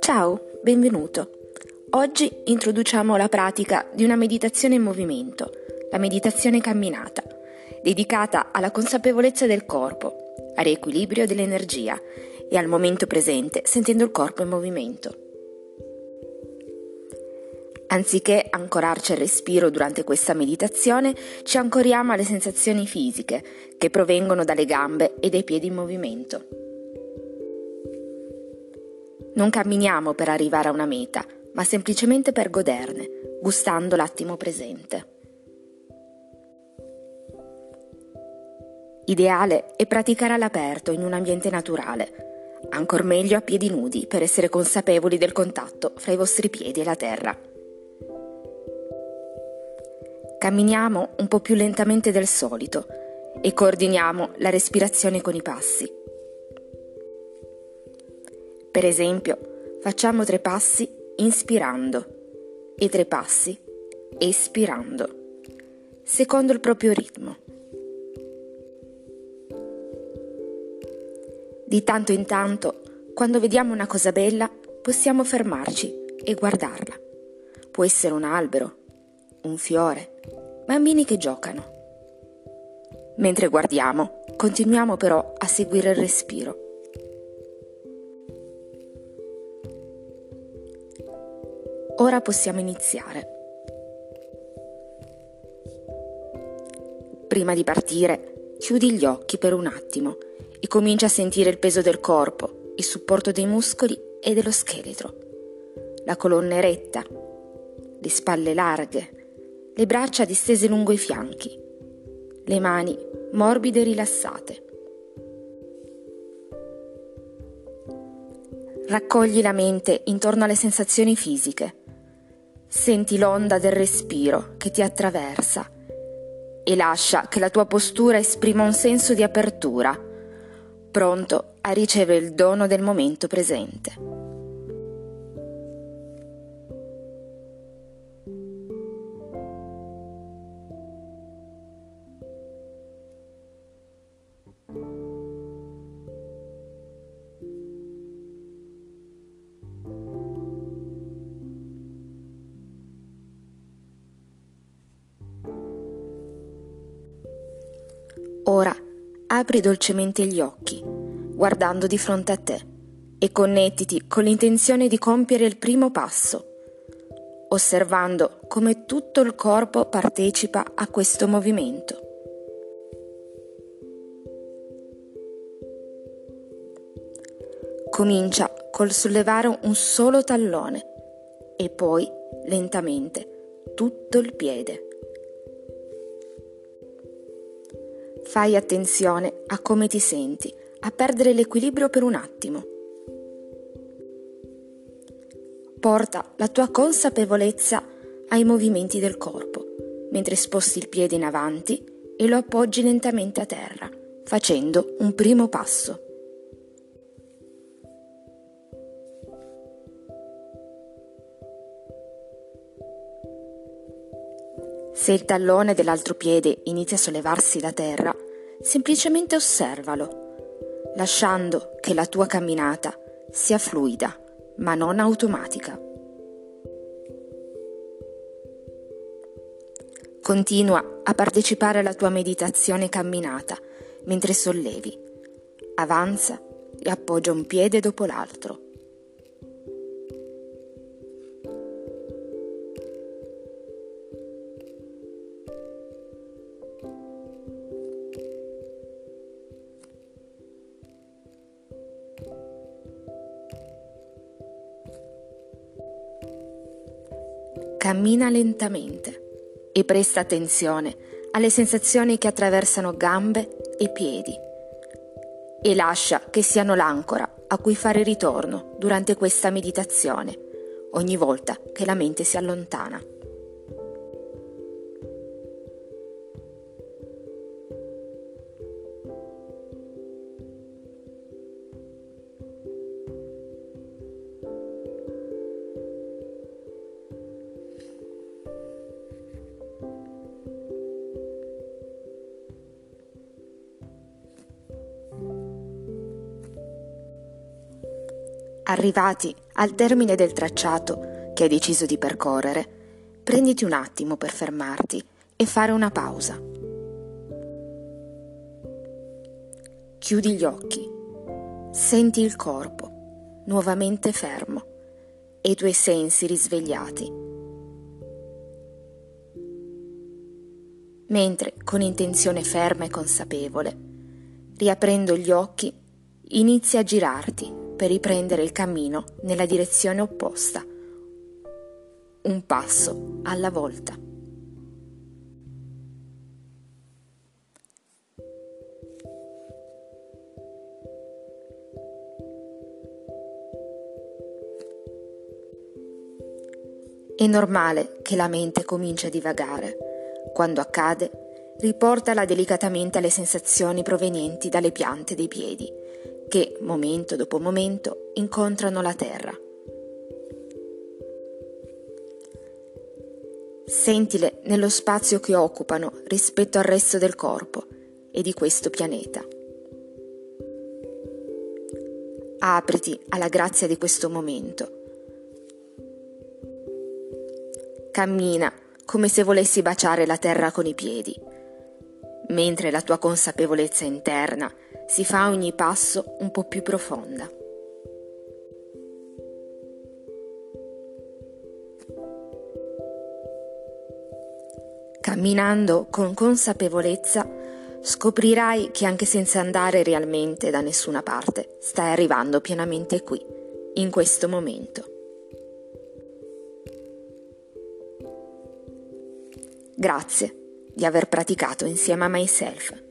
Ciao, benvenuto. Oggi introduciamo la pratica di una meditazione in movimento, la meditazione camminata, dedicata alla consapevolezza del corpo, al riequilibrio dell'energia e al momento presente sentendo il corpo in movimento. Anziché ancorarci al respiro durante questa meditazione, ci ancoriamo alle sensazioni fisiche che provengono dalle gambe e dai piedi in movimento. Non camminiamo per arrivare a una meta, ma semplicemente per goderne, gustando l'attimo presente. Ideale è praticare all'aperto in un ambiente naturale, ancor meglio a piedi nudi per essere consapevoli del contatto fra i vostri piedi e la terra. Camminiamo un po' più lentamente del solito e coordiniamo la respirazione con i passi. Per esempio, facciamo tre passi inspirando e tre passi espirando, secondo il proprio ritmo. Di tanto in tanto, quando vediamo una cosa bella, possiamo fermarci e guardarla. Può essere un albero, un fiore, bambini che giocano. Mentre guardiamo, continuiamo però a seguire il respiro. Ora possiamo iniziare. Prima di partire, chiudi gli occhi per un attimo e comincia a sentire il peso del corpo, il supporto dei muscoli e dello scheletro. La colonna eretta, le spalle larghe, le braccia distese lungo i fianchi, le mani morbide e rilassate. Raccogli la mente intorno alle sensazioni fisiche. Senti l'onda del respiro che ti attraversa e lascia che la tua postura esprima un senso di apertura, pronto a ricevere il dono del momento presente. Ora apri dolcemente gli occhi, guardando di fronte a te, e connettiti con l'intenzione di compiere il primo passo, osservando come tutto il corpo partecipa a questo movimento. Comincia col sollevare un solo tallone e poi, lentamente, tutto il piede. Fai attenzione a come ti senti, a perdere l'equilibrio per un attimo. Porta la tua consapevolezza ai movimenti del corpo, mentre sposti il piede in avanti e lo appoggi lentamente a terra, facendo un primo passo. Se il tallone dell'altro piede inizia a sollevarsi da terra, semplicemente osservalo, lasciando che la tua camminata sia fluida, ma non automatica. Continua a partecipare alla tua meditazione camminata mentre sollevi. Avanza e appoggia un piede dopo l'altro. Cammina lentamente e presta attenzione alle sensazioni che attraversano gambe e piedi e lascia che siano l'ancora a cui fare ritorno durante questa meditazione ogni volta che la mente si allontana. Arrivati al termine del tracciato che hai deciso di percorrere, prenditi un attimo per fermarti e fare una pausa. Chiudi gli occhi, senti il corpo nuovamente fermo e i tuoi sensi risvegliati. Mentre con intenzione ferma e consapevole, riaprendo gli occhi, inizi a girarti per riprendere il cammino nella direzione opposta, un passo alla volta. È normale che la mente cominci a divagare. Quando accade, riportala delicatamente alle sensazioni provenienti dalle piante dei piedi, che momento dopo momento incontrano la terra. Sentile nello spazio che occupano rispetto al resto del corpo e di questo pianeta. Apriti alla grazia di questo momento Cammina come se volessi baciare la terra con i piedi, mentre la tua consapevolezza interna si fa a ogni passo un po' più profonda. Camminando con consapevolezza scoprirai che anche senza andare realmente da nessuna parte stai arrivando pienamente qui, in questo momento. Grazie di aver praticato insieme a myself.